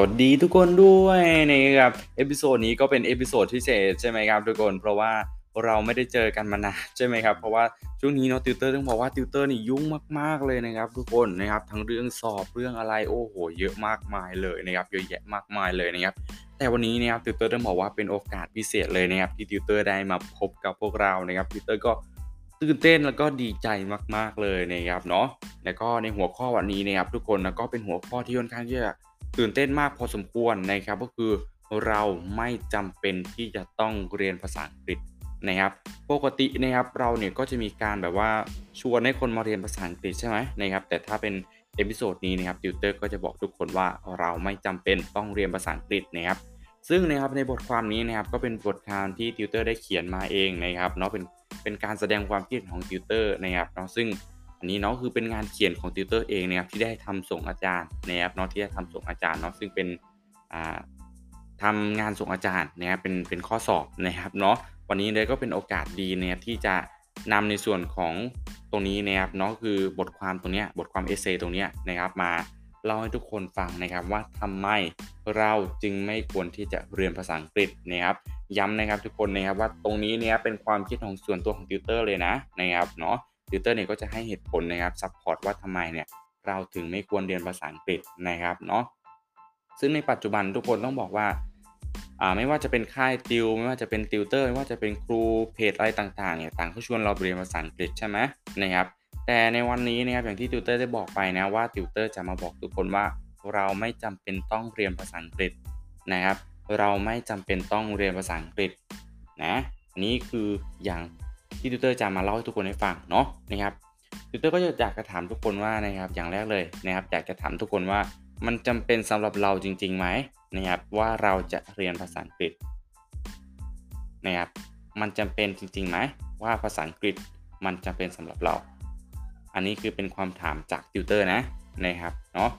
สวัสดีทุกคนด้วยนะครับ episode นี้ก็เป็น episode พิเศษใช่ไหมครับทุกคนเพราะว่าเราไม่ได้เจอกันมานานใช่ไหมครับเพราะว่าช่วงนี้เนาะติวเตอร์ต้องบอกว่าติวเตอร์นี่ยุ่งมากๆเลยนะครับทุกคนนะครับทั้งเรื่องสอบเรื่องอะไรโอ้โห เยอะมากมายเลยนะครับเยอะแยะมากมายเลยนะครับแต่วันนี้นะครับติวเตอร์ต้องบอกว่าเป็นโอกาสพิเศษเลยนะครับที่ติวเตอร์ได้มาพบกับพวกเรานะครับติวเตอร์ก็ตื่นเต้นแล้วก็ดีใจมากๆเลยนะครับเนาะแล้วก็ในหัวข้อวันนี้นะครับทุกคนแล้วก็เป็นหัวข้อที่ค่อนข้างที่จะ ตื่นเต้นมากพอสมควรนะครับก็คือเราไม่จำเป็นที่จะต้องเรียนภาษาอังกฤษนะครับปกตินะครับเราเนี่ยก็จะมีการแบบว่าชวนให้คนมาเรียนภาษาอังกฤษใช่ไหมนะครับแต่ถ้าเป็น episode นี้นะครับติวเตอร์ก็จะบอกทุกคนว่าเราไม่จำเป็นต้องเรียนภาษาอังกฤษนะครับซึ่งนะครับในบทความนี้นะครับก็เป็นบทความที่ติวเตอร์ได้เขียนมาเองนะครับเนาะเป็นเป็นการแสดงความคิดของติวเตอร์นะครับเนาะซึ่ง อันนี้เนาะคือเป็นงานเขียนของติวเตอร์เองนะครับที่ได้ทำส่งอาจารย์นะครับเนาะที่ได้ทำส่งอาจารย์เนาะซึ่งเป็นทำงานส่งอาจารย์นะครับเป็นเป็นข้อสอบนะครับเนาะวันนี้เลยก็เป็นโอกาสดีนะครับที่จะนำในส่วนของตรงนี้นะครับเนาะคือบทความตรงนี้บทความ essay ตรงนี้นะครับมาเล่าให้ทุกคนฟังนะครับว่าทำไมเราจึงไม่ควรที่จะเรียนภาษาอังกฤษนะครับย้ำนะครับทุกคนนะครับว่าตรงนี้เนี่ยเป็นความคิดของส่วนตัวของติวเตอร์เลยนะนะครับเนาะ ติวเตอร์เนี่ยก็จะให้เหตุผลนะครับ support ว่าทำไมเนี่ยเราถึงไม่ควรเรียนภาษาอังกฤษนะครับเนาะซึ่งในปัจจุบันทุกคนต้องบอกว่าไม่ว่าจะเป็นค่ายติว ไม่ว่าจะเป็นติวเตอร์ไม่ว่าจะเป็นครูเพจอะไรต่างๆเนี่ยต่างก็ชวนเราเรียนภาษาอังกฤษใช่ไหมนะครับแต่ในวันนี้นะครับอย่างที่ติวเตอร์ได้บอกไปนะว่าติวเตอร์จะมาบอกทุกคนว่าเราไม่จำเป็นต้องเรียนภาษาอังกฤษนะครับ เราไม่จำเป็นต้องเรียนภาษาอังกฤษนะอันนี้คืออย่าง ที่ติวเตอร์จะมาเล่าให้ทุกคนให้ฟังเนาะนะครับติวเตอร์ก็อยากจะถามทุกคนว่านะครับอย่างแรกเลยนะครับอยากจะถามทุกคนว่ามันจำเป็นสำหรับเราจริงๆไหมนะครับว่าเราจะเรียนภาษาอังกฤษนะครับมันจำเป็นจริงๆไหมว่าภาษาอังกฤษมันจำเป็นสำหรับเรา อันนี้คือเป็นความถามจากติวเตอร์นะนะครับเนาะ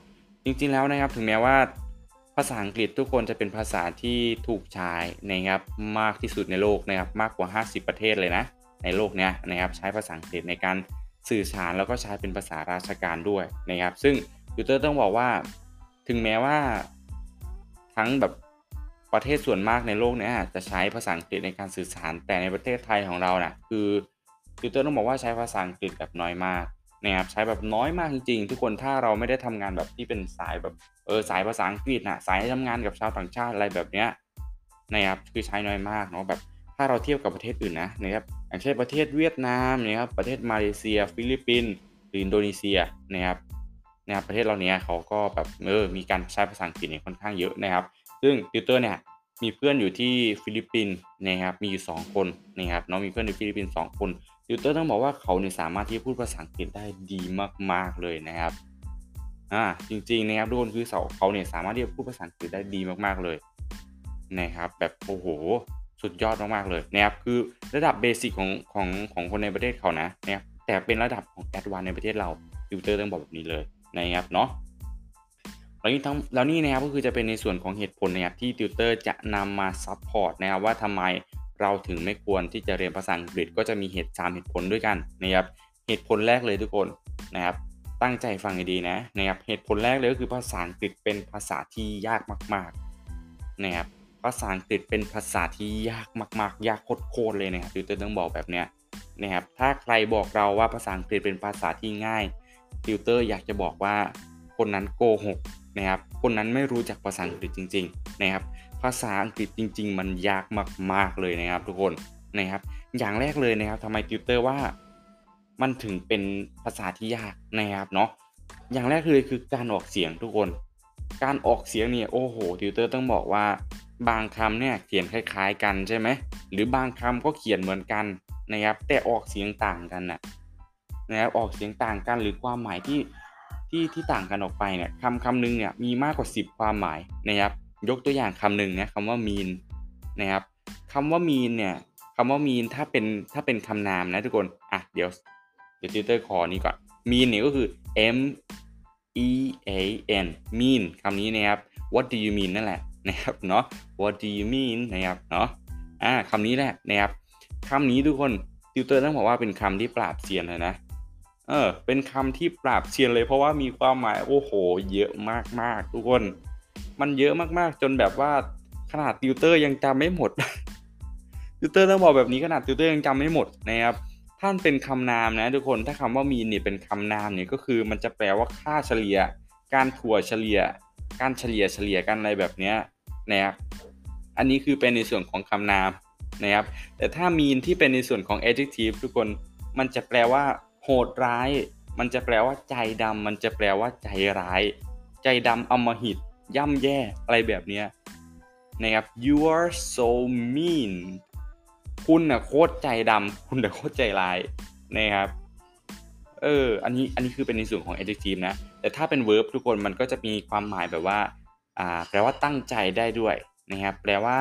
จริงๆแล้วนะครับถึงแม้ว่าภาษาอังกฤษทุกคนจะเป็นภาษาที่ถูกใช้นะครับมากที่สุดในโลกนะครับมากกว่า 50 ประเทศเลยนะ ในโลกเนี้ยนะครับใช้ภาษาอังกฤษในการสื่อสารแล้วก็ใช้เป็นภาษาราชการด้วยนะครับ ซึ่งติวเตอร์ต้องบอกว่าถึงแม้ว่าทั้งแบบประเทศส่วนมากในโลกนี้จะใช้ภาษาอังกฤษในการสื่อสารแต่ในประเทศไทยของเรานะ่ะคือติวเตอร์ต้องบอกว่าใช้ภาษาอังกฤษแบบน้อยมากนะครับใช้แบบน้อยมากจริงๆ ทุกคนถ้าเราไม่ได้ทำงานแบบที่เป็นสายแบบเออสายภาษาอังกฤษนะสายทำงานกับชาวต่างชาติอะไรแบบเนี้ยนะครับคือใช้น้อยมากเนาะแบบถ้าเราเทียบกับประเทศอื่นนะนะครับ อย่างเช่นประเทศเวียดนามนะครับประเทศมาเลเซีย ฟิลิปปินส์หรืออินโดนีเซียนะครับนะครับประเทศเราเนี้ยเขาก็แบบเออมีการใช้ภาษาอังกฤษเนี่ยค่อนข้างเยอะนะครับ ซึ่งติวเตอร์เนี่ยมีเพื่อนอยู่ที่ฟิลิปปินส์นะครับมีอยู่ 2 คนนะครับเนาะมีเพื่อนอยู่ฟิลิปปินส์2คนติวเตอร์ต้องบอกว่าเขาเนี่ยสามารถที่พูดภาษาอังกฤษได้ดีมากๆเลยนะครับอ่าจริงๆนะครับทุกคนคือเขาเนี่ยสามารถที่จะพูดภาษาอังกฤษได้ดีมากๆเลยนะครับแบบโอ้โห สุดยอดมากๆเลยนะครับคือระดับ basic ของของของคนในประเทศเขานะนะครับแต่เป็นระดับของ advance ในประเทศเราติวเตอร์ต้องบอกแบบนี้เลยนะครับเนาะแล้วนี่ทั้งแล้วนี่นะครับก็คือจะเป็นในส่วนของเหตุผลนะครับที่ติวเตอร์จะนำมา support นะครับว่าทำไมเราถึงไม่ควรที่จะเรียนภาษาอังกฤษก็จะมีเหตุ3เหตุผลด้วยกันนะครับเหตุผลแรกเลยทุกคนนะครับตั้งใจฟังให้ดีนะนะครับเหตุผลแรกเลยก็คือภาษาอังกฤษเป็นภาษาที่ยากมาก ๆ นะครับภาษาอังกฤษเป็นภาษาที่ยากมาก ๆ ยากโคตรๆเลยนะครับติวเตอร์ต้องบอกแบบเนี้ยนะครับถ้าใครบอกเราว่าภาษาอังกฤษเป็นภาษาที่ง่ายติวเตอร์อยากจะบอกว่าคนนั้นโกหกนะครับคนนั้นไม่รู้จักภาษาอังกฤษจริง ๆ นะครับ ภาษาอังกฤษจริง ๆ มันยากมาก ๆ เลยนะครับ ทุกคนนะครับ อย่างแรกเลยนะครับทำไมติวเตอร์ว่า มันถึงเป็นภาษาที่ยากนะครับเนาะอย่างแรกเลยคือการออกเสียงทุกคน การออกเสียงเนี่ยโอ้โหติวเตอร์ต้องบอกว่า บางคำเนี่ยเขียนคล้ายๆกันใช่ไหมหรือบางคำก็เขียนเหมือนกันนะครับ แต่ออกเสียงต่างกันนะนะครับออกเสียงต่างกันหรือความหมายที่ที่ที่ต่างกันออกไปเนี่ยคำคำหนึ่งเนี่ยมีมากกว่า 10 ความหมายนะครับ ยกตัวอย่างคำหนึ่งนะคำว่า mean นะครับคำว่า mean เนี่ยคำว่า mean ถ้าเป็นถ้าเป็นคำนามนะทุกคนอะเดี๋ยวเดี๋ยวติวเตอร์คอนี้ก่อน mean เนี่ยก็คือ m e a n mean คำนี้นะครับ what do you mean นั่นแหละ นะครับเนาะ what do you mean นะครับเนาะอ่าคำนี้แหละนะครับคำนี้ทุกคนติวเตอร์ต้องบอกว่าเป็นคำที่ปราบเซียนเลยนะเออเป็นคำที่ปราบเซียนเลยเพราะว่ามีความหมายโอ้โห เยอะมากๆทุกคน มันเยอะมากๆจนแบบว่าขนาดติวเตอร์ยังจำไม่หมดติวเตอร์ต้องบอกแบบนี้ขนาดติวเตอร์ยังจำไม่หมดนะครับถ้าเป็นคำนามนะทุกคนถ้าคำว่า mean เนี่ยเป็นคำนามเนี่ยก็คือมันจะแปลว่าค่าเฉลี่ย การถั่วเฉลี่ย การเฉลี่ยเฉลี่ยกันอะไรแบบเนี้ย นะครับอันนี้คือเป็นในส่วนของคำนามนะครับ แต่ถ้ามีนที่เป็นในส่วนของ adjective ทุกคนมันจะแปลว่า โหดร้าย มันจะแปลว่าใจดำมันจะแปลว่าใจร้าย ใจดำอมหิต ย่ำแย่ อะไรแบบนี้นะครับ you are so mean คุณน่ะโคตรใจดำคุณน่ะโคตรใจร้ายนะครับเออ อันนี้ อันนี้คือเป็นในส่วนของ adjective นะ แต่ถ้าเป็น verb ทุกคนมันก็จะมีความหมายแบบว่า แปลว่าตั้งใจได้ด้วยนะครับ แปลว่า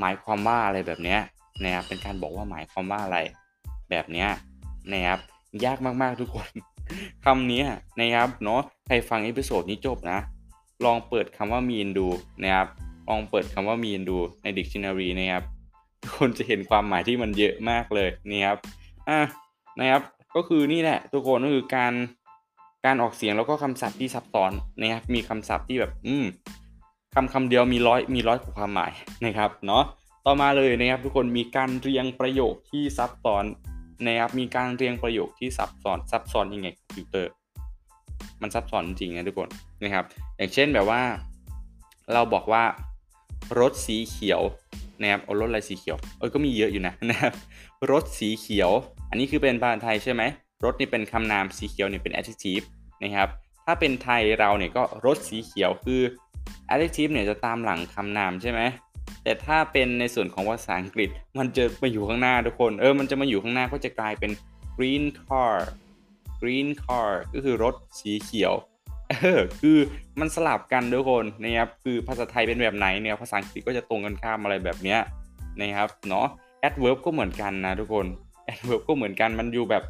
หมายความว่าอะไรแบบนี้นะครับ เป็นการบอกว่าหมายความว่าอะไรแบบนี้นะครับ ยากมากๆทุกคนคำนี้นะครับเนาะ ใครฟัง episode นี้จบนะ ลองเปิดคำว่า mean ดูนะครับ ลองเปิดคำว่า mean ดูใน dictionary นะครับคนจะเห็นความหมายที่มันเยอะมากเลยนี่ครับ อะนะครับ ก็คือนี่แหละทุกคนก็คือการ การออกเสียงแล้วก็คำศัพท์ที่ซับซ้อนนะครับมีคำศัพท์ที่แบบอืมคำคำเดียวมีร้อยมีร้อยกว่าความหมายนะครับเนาะต่อมาเลยนะครับทุกคนมีการเรียงประโยคที่ซับซ้อนนะครับมีการเรียงประโยคที่ซับซ้อนซับซ้อนยังไงคอมพิวเตอร์ มันซับซ้อนจริงนะทุกคนนะครับ อย่างเช่นแบบว่า เราบอกว่ารถสีเขียวนะครับเอารถอะไรสีเขียวเออก็มีเยอะอยู่นะนะครับรถสีเขียว อันนี้คือเป็นภาษาไทยใช่ไหม รถนี่เป็นคำนามสีเขียวเนี่ยเป็น adjective นะครับ ถ้าเป็นไทยเราเนี่ยก็รถสีเขียวคือ adjective เนี่ยจะตามหลังคำนามใช่ไหมแต่ถ้าเป็นในส่วนของภาษาอังกฤษ มันจะมาอยู่ข้างหน้าทุกคน เออ มันจะมาอยู่ข้างหน้าก็จะกลายเป็น green car green car ก็คือรถสีเขียว เออ คือมันสลับกันทุกคนนะครับ คือภาษาไทยเป็นแบบไหนเนี่ย ภาษาอังกฤษก็จะตรงกันข้ามอะไรแบบเนี้ยนะครับ เนาะ adverb ก็เหมือนกันนะทุกคน adverb ก็เหมือนกัน มันอยู่แบบ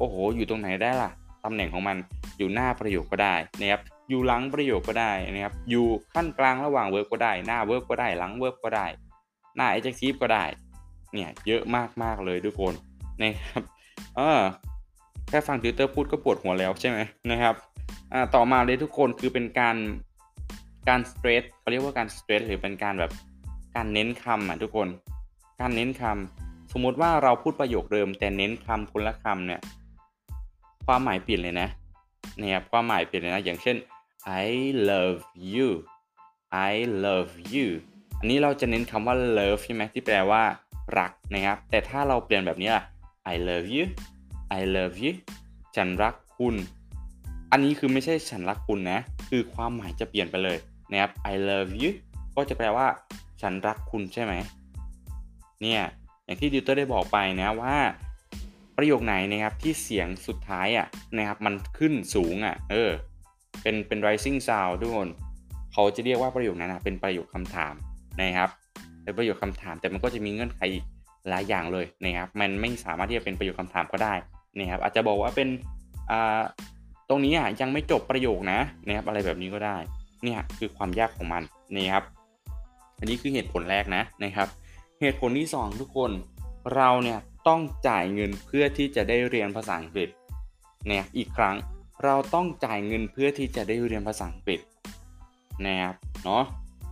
โอ้โห อยู่ตรงไหนได้ล่ะตำแหน่งของมันอยู่หน้าประโยคก็ได้นะครับอยู่หลังประโยคก็ได้นะครับอยู่ขั้นกลางระหว่าง verb ก็ได้ หน้า verb ก็ได้ หลัง verb ก็ได้ หน้า adjective ก็ได้เนี่ยเยอะมากๆเลยทุกคนนะครับเออแค่ฟังติวเตอร์พูดก็ปวดหัวแล้วใช่ไหมนะครับอ่าต่อมาเลยทุกคนคือเป็นการการสเตรทเขาเรียกว่าการสเตรทหรือเป็นการแบบการเน้นคำอะทุกคน การเน้นคำสมมุติว่าเราพูดประโยคเดิมแต่เน้นคำคนละคำเนี่ย ความหมายเปลี่ยนเลยนะเนี่ยความหมายเปลี่ยนเลยนะ อย่างเช่น I love you I love you อันนี้เราจะเน้นคำว่า love ใช่ไหมที่แปลว่ารักนะครับ แต่ถ้าเราเปลี่ยนแบบนี้ล่ะ I love you I love you ฉันรักคุณ อันนี้คือไม่ใช่ฉันรักคุณนะ คือความหมายจะเปลี่ยนไปเลยนะครับ I love you ก็จะแปลว่า ฉันรักคุณใช่ไหมเนี่ย อย่างที่ดิวเตอร์ได้บอกไปนะว่า ประโยคไหนนะครับที่เสียงสุดท้ายอะนะครับมันขึ้นสูงอะเออเป็นเป็น rising sound ทุกคนเขาจะเรียกว่าประโยคนั้นนะเป็นประโยคคำถามนะครับเป็นประโยคคำถามแต่มันก็จะมีเงื่อนไขอีกหลายอย่างเลยนะครับ มันไม่สามารถที่จะเป็นประโยคคำถามก็ได้นะครับอาจจะบอกว่าเป็นอ่าตรงนี้อะยังไม่จบประโยคนะนะครับอะไรแบบนี้ก็ได้เนี่ยคือความยากของมันนี่ครับ อันนี้คือเหตุผลแรกนะนะครับ เหตุผลที่ 2 ทุกคนเราเนี่ย ต้องจ่ายเงินเพื่อที่จะได้เรียนภาษาอังกฤษเนี่ยอีกครั้งเราต้องจ่ายเงินเพื่อที่จะได้เรียนภาษาอังกฤษนะครับเนาะ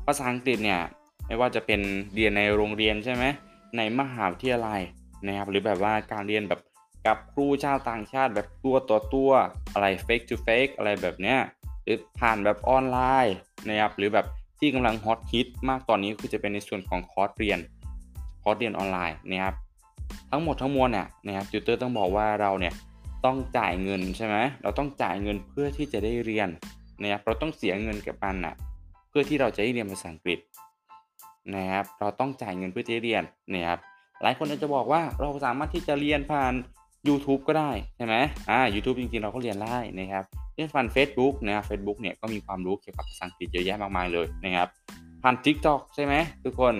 ภาษาอังกฤษเนี่ยไม่ว่าจะเป็นเรียนในโรงเรียนใช่ไหมในมหาวิทยาลัยนะครับหรือแบบว่าการเรียนแบบกับครูชาวต่างชาติแบบตัวต่อตัวอะไร face to face อะไรแบบเนี้ยหรือผ่านแบบออนไลน์นะครับหรือแบบที่กำลังฮอตฮิตมากตอนนี้คือจะเป็นในส่วนของคอร์สเรียนคอร์สเรียนออนไลน์นะครับ ทั้งหมดทั้งมวลเนี่ยนะครับติวเตอร์ต้องบอกว่าเราเนี่ยต้องจ่ายเงินใช่ไหมเราต้องจ่ายเงินเพื่อที่จะได้เรียนนะครับเราต้องเสียเงินกับมันนะเพื่อที่เราจะได้เรียนภาษาอังกฤษนะครับเราต้องจ่ายเงินเพื่อที่จะเรียนนะครับหลายคนอาจจะบอกว่าเราสามารถที่จะเรียนผ่าน YouTube ก็ได้ใช่ไหมอ่า YouTube จริงๆเราก็เรียนได้นะครับเล่นฟัน Facebook นะครับ Facebook เนี่ยก็มีความรู้เกี่ยวกับภาษาอังกฤษเยอะแยะมากมายเลยนะครับผ่าน TikTok ใช่ไหมทุกคน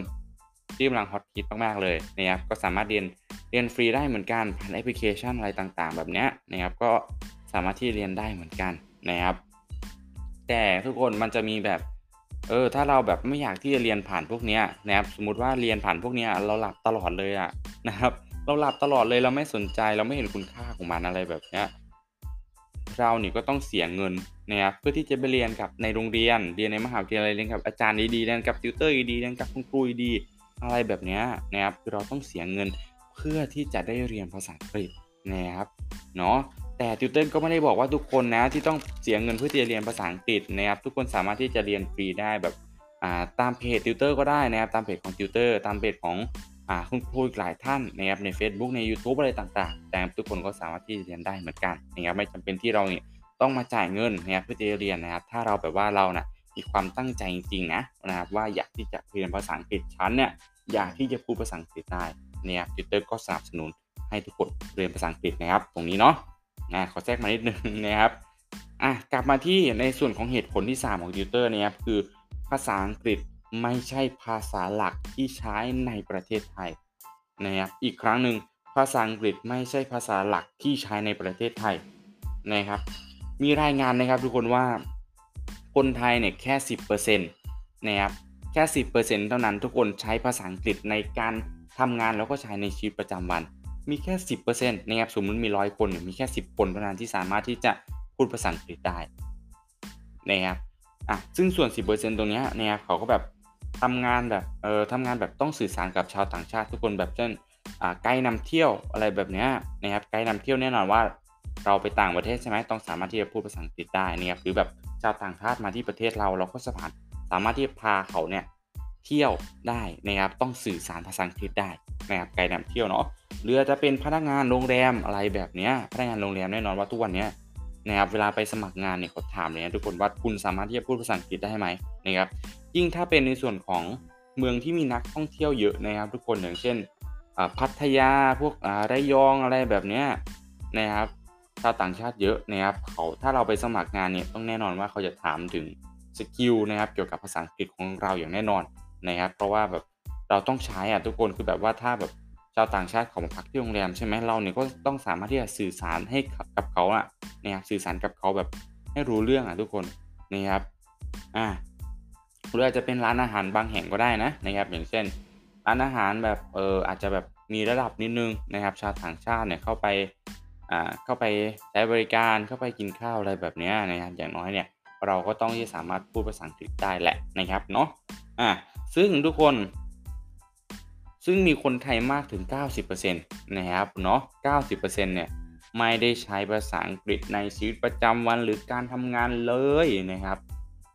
ที่กำลังฮอตฮิตมากๆเลยนะครับก็สามารถเรียน เรียนฟรีได้เหมือนกันผ่านแอปพลิเคชันอะไรต่างๆ แบบนี้นะครับก็สามารถที่เรียนได้เหมือนกันนะครับ แต่ทุกคนมันจะมีแบบเออถ้าเราแบบไม่อยากที่จะเรียนผ่านพวกนี้นะครับสมมติว่าเรียนผ่านพวกนี้เราหลับตลอดเลยอะนะครับ เราหลับตลอดเลยเราไม่สนใจเราไม่เห็นคุณค่าของมันอะไรแบบนี้เราเนี่ยก็ต้องเสียเงินนะครับเพื่อที่จะไปเรียนกับในโรงเรียนเรียนในมหาวิทยาลัยเรียนกับอาจารย์ดีๆเรียนกับติวเตอร์ดีๆเรียนกับคุณครูดีอะไรแบบนี้นะครับคือเราต้องเสียเงิน เพื่อที่จะได้เรียนภาษาอังกฤษนะครับเนาะแต่ติวเตอร์ก็ไม่ได้บอกว่าทุกคนนะที่ต้องเสียเงินเพื่อที่จะเรียนภาษาอังกฤษนะครับทุกคนสามารถที่จะเรียนฟรีได้แบบตามเพจติวเตอร์ก็ได้นะครับตามเพจของติวเตอร์ตามเพจของคุณครูอีกหลายท่านนะครับใน Facebook ใน YouTube อะไรต่างๆ แต่ทุกคนก็สามารถที่จะเรียนได้เหมือนกันนะครับไม่จำเป็นที่เราเนี่ยต้องมาจ่ายเงินนะครับเพื่อจะเรียนนะครับ ถ้าเราแบบว่าเรานะมีความตั้งใจจริงๆนะนะครับว่าอยากที่จะเรียนภาษาอังกฤษชั้นเนี่ยอยากที่จะพูดภาษาอังกฤษได้ เนี่ยติวเตอร์ก็สนับสนุนให้ทุกคนเรียนภาษาอังกฤษนะครับ ตรงนี้เนาะนะขอแทรกมานิดนึงนะครับอะกลับมาที่ในส่วนของเหตุผลที่ 3 ของติวเตอร์นะครับคือภาษาอังกฤษไม่ใช่ภาษาหลักที่ใช้ในประเทศไทยนะครับอีกครั้งหนึ่งภาษาอังกฤษไม่ใช่ภาษาหลักที่ใช้ในประเทศไทยนะครับมีรายงานนะครับทุกคนว่าคนไทยเนี่ยแค่ 10%นะครับ ค่10%เท่านั้นทุกคนใช้ภาษาอังกฤษในการทำงานแล้วก็ใช้ในชีวิตประจำวัน มีแค่ 10%นะครับสมมติมีร้อยคนมีแค่ 10 คนเท่านั้นที่สามารถที่จะพูดภาษาอังกฤษได้นะครับอะซึ่งส่วน 10%ตรงนี้นะครับเขาก็แบบทำงานแบบเออทำงานแบบต้องสื่อสารกับชาวต่างชาติทุกคนแบบเช่นอ่าไกด์นำเที่ยวอะไรแบบนี้นะครับไกด์นำเที่ยวแน่นอนว่าเราไปต่างประเทศใช่ไหมต้องสามารถที่จะพูดภาษาอังกฤษได้นะครับหรือแบบชาวต่างชาติมาที่ประเทศเราเราก็สามารถ สามารถที่จะพาเขาเนี่ยเที่ยวได้นะครับต้องสื่อสารภาษาอังกฤษได้นะครับไกด์นำเที่ยวเนาะหรือจะเป็นพนักงานโรงแรมอะไรแบบนี้พนักงานโรงแรมแน่นอนว่าทุกวันนี้นะครับเวลาไปสมัครงานเนี่ยเขาถามเลยนะทุกคนว่าคุณสามารถที่จะพูดภาษาอังกฤษได้ไหมนะครับยิ่งถ้าเป็นในส่วนของเมืองที่มีนักท่องเที่ยวเยอะนะครับ ทุกคนอย่างเช่นพัทยาพวกระยองอะไรแบบนี้นะครับชาวต่างชาติเยอะนะครับเขาถ้าเราไปสมัครงานเนี่ยต้องแน่นอนว่าเขาจะถามถึง สกิลนะครับเกี่ยวกับภาษาอังกฤษของเราอย่างแน่นอนนะครับเพราะว่าแบบเราต้องใช้อะทุกคนคือแบบว่าถ้าแบบชาวต่างชาติเขามาพักที่โรงแรมใช่ไหมเราเนี่ยก็ต้องสามารถที่จะสื่อสารให้กับเขาอะนะครับสื่อสารกับเขาแบบให้รู้เรื่องอะทุกคนนะครับอ่าหรืออาจจะเป็นร้านอาหารบางแห่งก็ได้นะนะครับ อย่างเช่น ร้านอาหารแบบเอออาจจะแบบมีระดับนิดนึงนะครับ ชาวต่างชาติเนี่ยเข้าไปอ่าเข้าไปใช้บริการเข้าไปกินข้าวอะไรแบบนี้นะครับอย่างน้อยเนี่ย เราก็ต้องที่สามารถพูดภาษาอังกฤษได้แหละนะครับเนาะอ่าซึ่งทุกคนซึ่งมีคนไทยมากถึง 90%นะครับเนาะ90%เนี่ยไม่ได้ใช้ภาษาอังกฤษในชีวิตประจำวันหรือการทำงานเลยนะครับ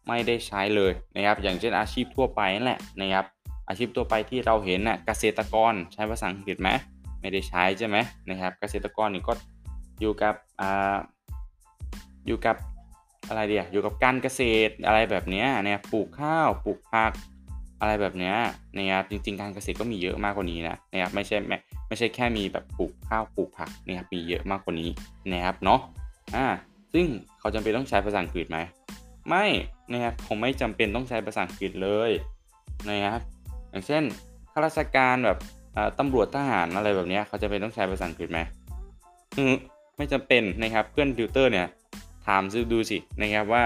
ไม่ได้ใช้เลยนะครับ อย่างเช่นอาชีพทั่วไปนั่นแหละนะครับ อาชีพทั่วไปที่เราเห็นน่ะเกษตรกรใช้ภาษาอังกฤษไหมไม่ได้ใช้ใช่ไหมนะครับ เกษตรกรนี่ก็อยู่กับอ่าอยู่กับ อะไรเดียอยู่กับการเกษตรอะไรแบบนี้เนี่ยปลูกข้าวปลูกผักอะไรแบบนี้นะครับจริง ๆ การเกษตรก็มีเยอะมากกว่านี้นะนะครับไม่ใช่ไม่ไม่ใช่แค่มีแบบปลูกข้าวปลูกผักนะครับมีเยอะมากกว่านี้นะครับเนาะอ่าซึ่งเขาจำเป็นต้องใช้ภาษาอังกฤษไหมไม่นะครับผมไม่จำเป็นต้องใช้ภาษาอังกฤษเลยนะครับอย่างเช่นข้าราชการแบบตำรวจทหารอะไรแบบนี้เขาจะเป็นต้องใช้ภาษาอังกฤษไหมไม่จำเป็นนะครับเพื่อนติวเตอร์เนี่ย ถามดูสินะครับว่า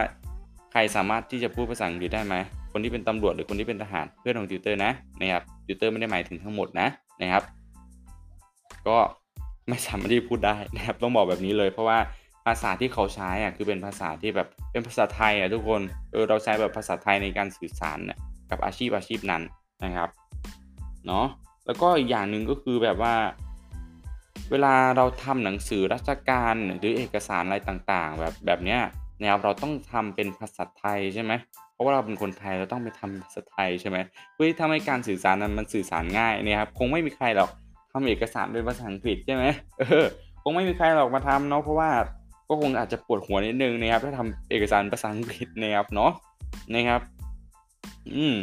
ใครสามารถที่จะพูดภาษาอังกฤษได้ไหมคนที่เป็นตำรวจหรือคนที่เป็นทหารเพื่อนของติวเตอร์นะนะครับติวเตอร์ไม่ได้หมายถึงทั้งหมดนะนะครับ ก็ไม่สามารถที่พูดได้นะครับต้องบอกแบบนี้เลย เพราะว่าภาษาที่เขาใช้อะคือเป็นภาษาที่แบบเป็นภาษาไทยอะทุกคนเออเราใช้แบบภาษาไทยในการสื่อสารกับอาชีพอาชีพนั้นนะครับเนาะแล้วก็อีกอย่างหนึ่งก็คือแบบว่า เวลาเราทำหนังสือราชการหรือเอกสารอะไรต่างๆ แบบแบบเนี้ยแนวเราต้องทำเป็นภาษาไทยใช่ไหมเพราะว่าเราเป็นคนไทยเราต้องไปทำภาษาไทยใช่ไหมเพื่อที่ทำให้การสื่อสารนั้นมันสื่อสารง่ายเนี่ยครับคงไม่มีใครหรอกทำเอกสารเป็นภาษาอังกฤษใช่ไหมเออคงไม่มีใครหรอกมาทำเนาะเพราะว่าก็คงอาจจะปวดหัวนิดนึงนะครับถ้าทำเอกสารภาษาอังกฤษนะครับเนาะนะครับ อืม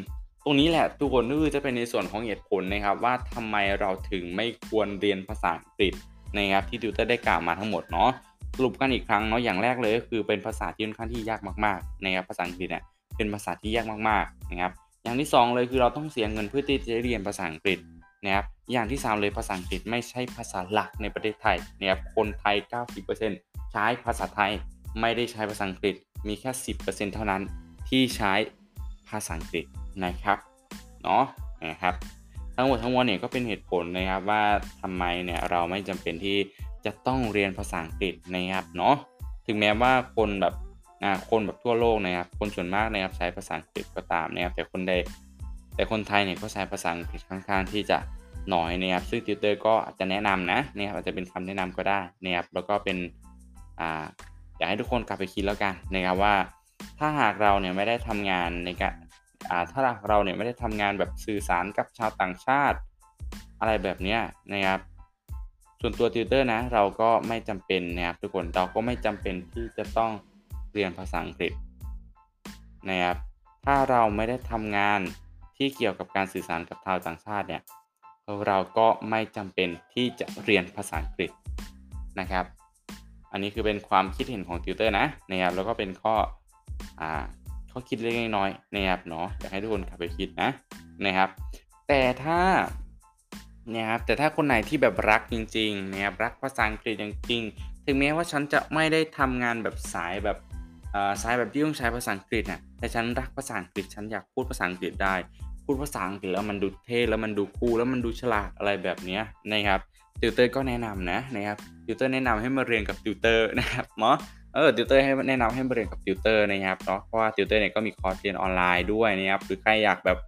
ตรงนี้แหละทุกคนก็คือจะเป็นในส่วนของเหตุผลนะครับว่าทำไมเราถึงไม่ควรเรียนภาษาอังกฤษนะครับที่ติวเตอร์ได้กล่าวมาทั้งหมดเนาะสรุปกันอีกครั้งเนาะอย่างแรกเลยก็คือเป็นภาษาที่ค่อนข้างที่ยากมากๆนะครับภาษาอังกฤษเนี่ยเป็นภาษาที่ยากมากๆนะครับอย่างที่ 2 เลยคือเราต้องเสียเงินเพื่อที่จะเรียนภาษาอังกฤษนะครับอย่างที่ 3 เลยภาษาอังกฤษไม่ใช่ภาษาหลักในประเทศไทยนะครับคนไทย 90%ใช้ภาษาไทยไม่ได้ใช้ภาษาอังกฤษมีแค่ 10%เท่านั้นที่ใช้ ภาษาอังกฤษนะครับเนาะนะครับทั้งหมดทั้งมวลเนี่ยก็เป็นเหตุผลนะครับว่าทำไมเนี่ยเราไม่จำเป็นที่จะต้องเรียนภาษาอังกฤษนะครับเนาะถึงแม้ว่าคนแบบคนแบบทั่วโลกนะครับ คนส่วนมากนะครับใช้ภาษาอังกฤษก็ตามนะครับแต่คนใดแต่คนไทยเนี่ยก็ใช้ภาษาอังกฤษค่อนข้างที่จะหน้อยนะครับซึ่งติวเตอร์ก็อาจจะแนะนำนะนะครับอาจจะเป็นคำแนะนำก็ได้นะครับแล้วก็เป็นอ่าอยากให้ทุกคนกลับไปคิดแล้วกันนะครับว่า ถ้าหากเราเนี่ยไม่ได้ทำงานในการอ่าถ้าเราเนี่ยไม่ได้ทำงานแบบสื่อสารกับชาวต่างชาติ อะไรแบบนี้นะครับ ส่วนตัวติวเตอร์นะเราก็ไม่จำเป็นนะครับทุกคนเราก็ไม่จำเป็นที่จะต้องเรียนภาษาอังกฤษนะครับถ้าเราไม่ได้ทำงานที่เกี่ยวกับการสื่อสารกับชาวต่างชาติเนี่ยเราก็ไม่จำเป็นที่จะเรียนภาษาอังกฤษนะครับ อันนี้คือเป็นความคิดเห็นของติวเตอร์นะนะครับแล้วก็เป็นข้อ อ่าข้อคิดเล็กน้อยนะครับเนาะอยากให้ทุกคนกลับไปคิดนะนะครับ แต่ถ้านะครับแต่ถ้าคนไหนที่แบบรักจริงๆนะครับรักภาษาอังกฤษจริงๆถึงแม้ว่าฉันจะไม่ได้ทำงานแบบสายแบบสายแบบที่ต้องใช้ภาษาอังกฤษนะแต่ฉันรักภาษาอังกฤษฉันอยากพูดภาษาอังกฤษได้ พูดภาษาอังกฤษแล้วมันดูเท่แล้วมันดู cool แล้วมันดูฉลาดอะไรแบบนี้นะครับติวเตอร์ก็แนะนำนะนะครับติวเตอร์แนะนำให้มาเรียนกับติวเตอร์นะครับเนาะ เออติวเตอร์ให้แนะนำให้มาเรียนกับติวเตอร์นะครับเนาะเพราะว่าติวเตอร์เนี่ยก็มีคอร์สเรียนออนไลน์ด้วยนะครับหรือใครอยากแบบ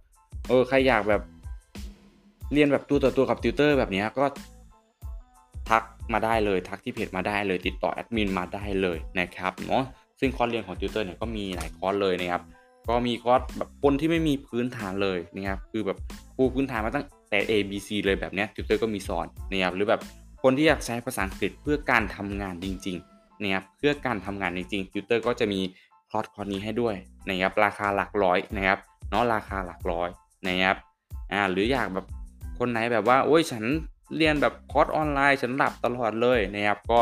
เออใครอยากแบบเรียนแบบตัวต่อตัวกับติวเตอร์แบบนี้ก็ทักมาได้เลยทักที่เพจมาได้เลยติดต่อแอดมินมาได้เลยนะครับเนาะซึ่งคอร์สเรียนของติวเตอร์เนี่ยก็มีหลายคอร์สเลยนะครับก็มีคอร์สแบบคนที่ไม่มีพื้นฐานเลยนะครับคือแบบปูพื้นฐานมาตั้งแต่ A B C เลยแบบนี้ติวเตอร์ก็มีสอนนะครับหรือแบบคนที่อยากใช้ภาษาอังกฤษเพื่อการทำงานจริง ๆ นะครับเพื่อการทำงานจริงๆติวเตอร์ก็จะมีคอร์สคอร์สนี้ให้ด้วยนะครับราคาหลักร้อยนะครับเนาะราคาหลักร้อยนะครับอ่าหรืออยากแบบคนไหนแบบว่าโอ้ยฉันเรียนแบบคอร์สออนไลน์ฉันหลับตลอดเลยนะครับก็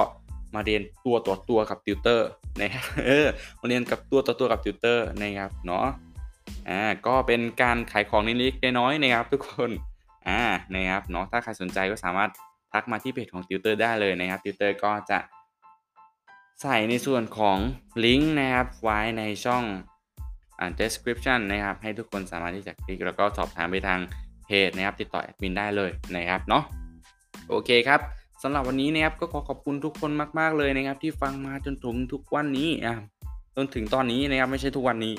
มาเรียนตัวต่อตัวกับติวเตอร์นะครับเออมาเรียนกับตัวต่อตัวกับติวเตอร์นะครับเนาะอ่าก็เป็นการขายของนิดๆน้อยๆนะครับทุกคนอ่านะครับเนาะถ้าใครสนใจก็สามารถทักมาที่เพจของติวเตอร์ได้เลยนะครับติวเตอร์ก็จะ ใส่ในส่วนของลิงก์นะครับไว้ในช่องอ่า description นะครับให้ทุกคนสามารถที่จะคลิกแล้วก็สอบถามไปทางเพจนะครับติดต่อแอดมินได้เลยนะครับเนาะโอเคครับสำหรับวันนี้นะครับก็ขอขอบคุณทุกคนมาก ๆ เลยนะครับ ที่ฟังมาจนถึงทุกวันนี้อะจนถึงตอนนี้นะครับไม่ใช่ทุกวันนี้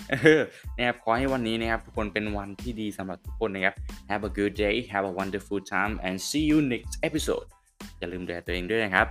นะครับขอให้วันนี้นะครับทุกคนเป็นวันที่ดีสำหรับทุกคนนะครับ Have a good day have a wonderful time and see you next episode อย่าลืมดูแลตัวเองด้วยนะครับ